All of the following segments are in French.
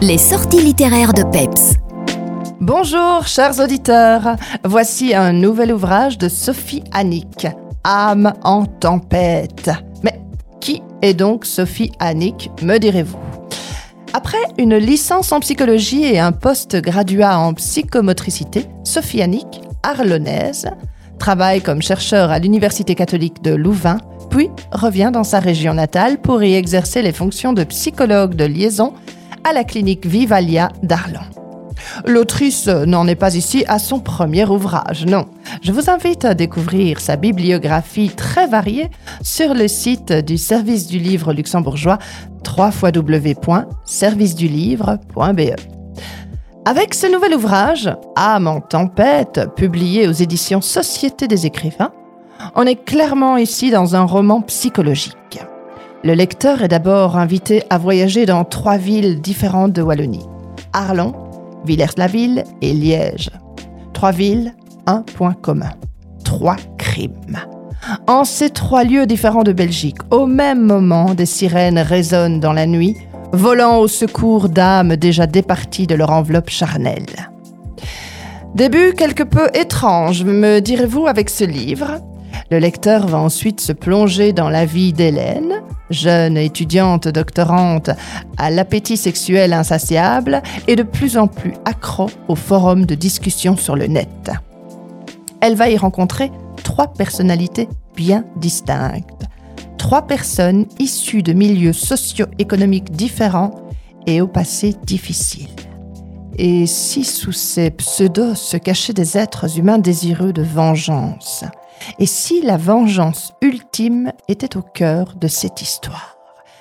Les sorties littéraires de Peps. Bonjour, chers auditeurs. Voici un nouvel ouvrage de Sophie Annick, Âme en tempête. Mais qui est donc Sophie Annick, me direz-vous? Après une licence en psychologie et un post-graduat en psychomotricité, Sophie Annick, arlonnaise, travaille comme chercheur à l'Université catholique de Louvain, puis revient dans sa région natale pour y exercer les fonctions de psychologue de liaison à la clinique Vivalia d'Arlon. L'autrice n'en est pas ici à son premier ouvrage, non. Je vous invite à découvrir sa bibliographie très variée sur le site du service du livre luxembourgeois www.serviceduLivre.be. Avec ce nouvel ouvrage, Âme en tempête, publié aux éditions Société des écrivains, on est clairement ici dans un roman psychologique. Le lecteur est d'abord invité à voyager dans trois villes différentes de Wallonie. Arlon, Villers-la-Ville et Liège. Trois villes, un point commun. Trois crimes. En ces trois lieux différents de Belgique, au même moment, des sirènes résonnent dans la nuit, volant au secours d'âmes déjà départies de leur enveloppe charnelle. Début quelque peu étrange, me direz-vous, avec ce livre. Le lecteur va ensuite se plonger dans la vie d'Hélène, jeune étudiante doctorante à l'appétit sexuel insatiable et de plus en plus accro aux forums de discussion sur le net. Elle va y rencontrer trois personnalités bien distinctes, trois personnes issues de milieux socio-économiques différents et au passé difficile. Et si sous ces pseudos se cachaient des êtres humains désireux de vengeance Et si la vengeance ultime était au cœur de cette histoire?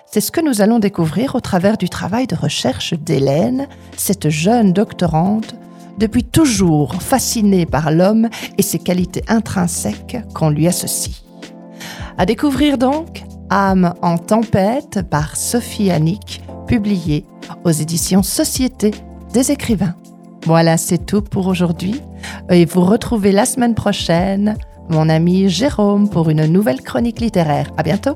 C'est ce que nous allons découvrir au travers du travail de recherche d'Hélène, cette jeune doctorante, depuis toujours fascinée par l'homme et ses qualités intrinsèques qu'on lui associe. À découvrir donc Âme en tempête par Sophie Annick, publiée aux éditions Société des écrivains. Voilà, c'est tout pour aujourd'hui. Et vous retrouvez la semaine prochaine mon ami Jérôme pour une nouvelle chronique littéraire. À bientôt!